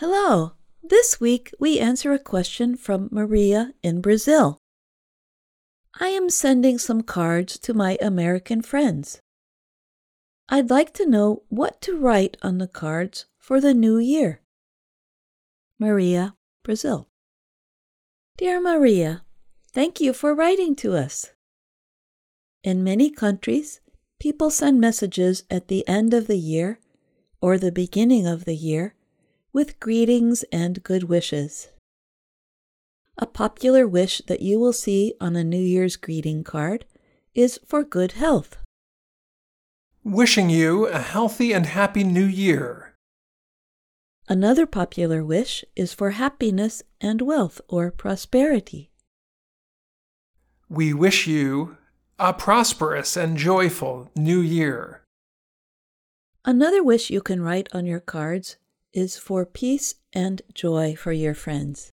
Hello! This week we answer a question from Maria in Brazil. I am sending some cards to my American friends. I'd like to know what to write on the cards for the new year. Maria, Brazil. Dear Maria, thank you for writing to us. In many countries, people send messages at the end of the year or the beginning of the year with greetings and good wishes. A popular wish that you will see on a New Year's greeting card is for good health. Wishing you a healthy and happy new year. Another popular wish is for happiness and wealth or prosperity. We wish you a prosperous and joyful new year. Another wish you can write on your cards is for peace and joy for your friends.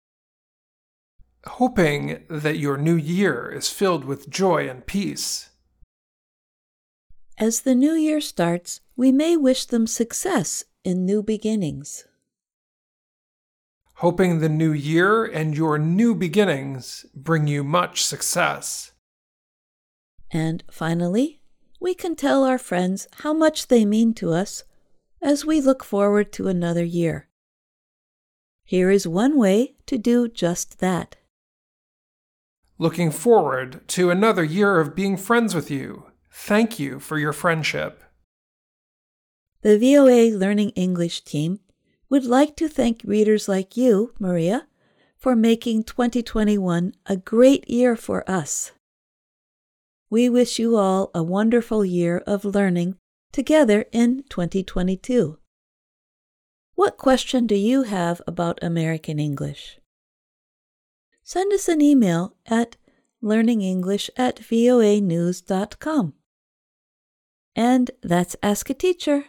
Hoping that your new year is filled with joy and peace. As the new year starts, we may wish them success in new beginnings. Hoping the new year and your new beginnings bring you much success. And finally, we can tell our friends how much they mean to us as we look forward to another year. Here is one way to do just that. Looking forward to another year of being friends with you. Thank you for your friendship. The VOA Learning English team would like to thank readers like you, Maria, for making 2021 a great year for us. We wish you all a wonderful year of learning together in 2022. What question do you have about American English? Send us an email at learningenglish at voanews.com. And that's Ask a Teacher.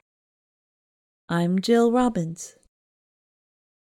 I'm Jill Robbins.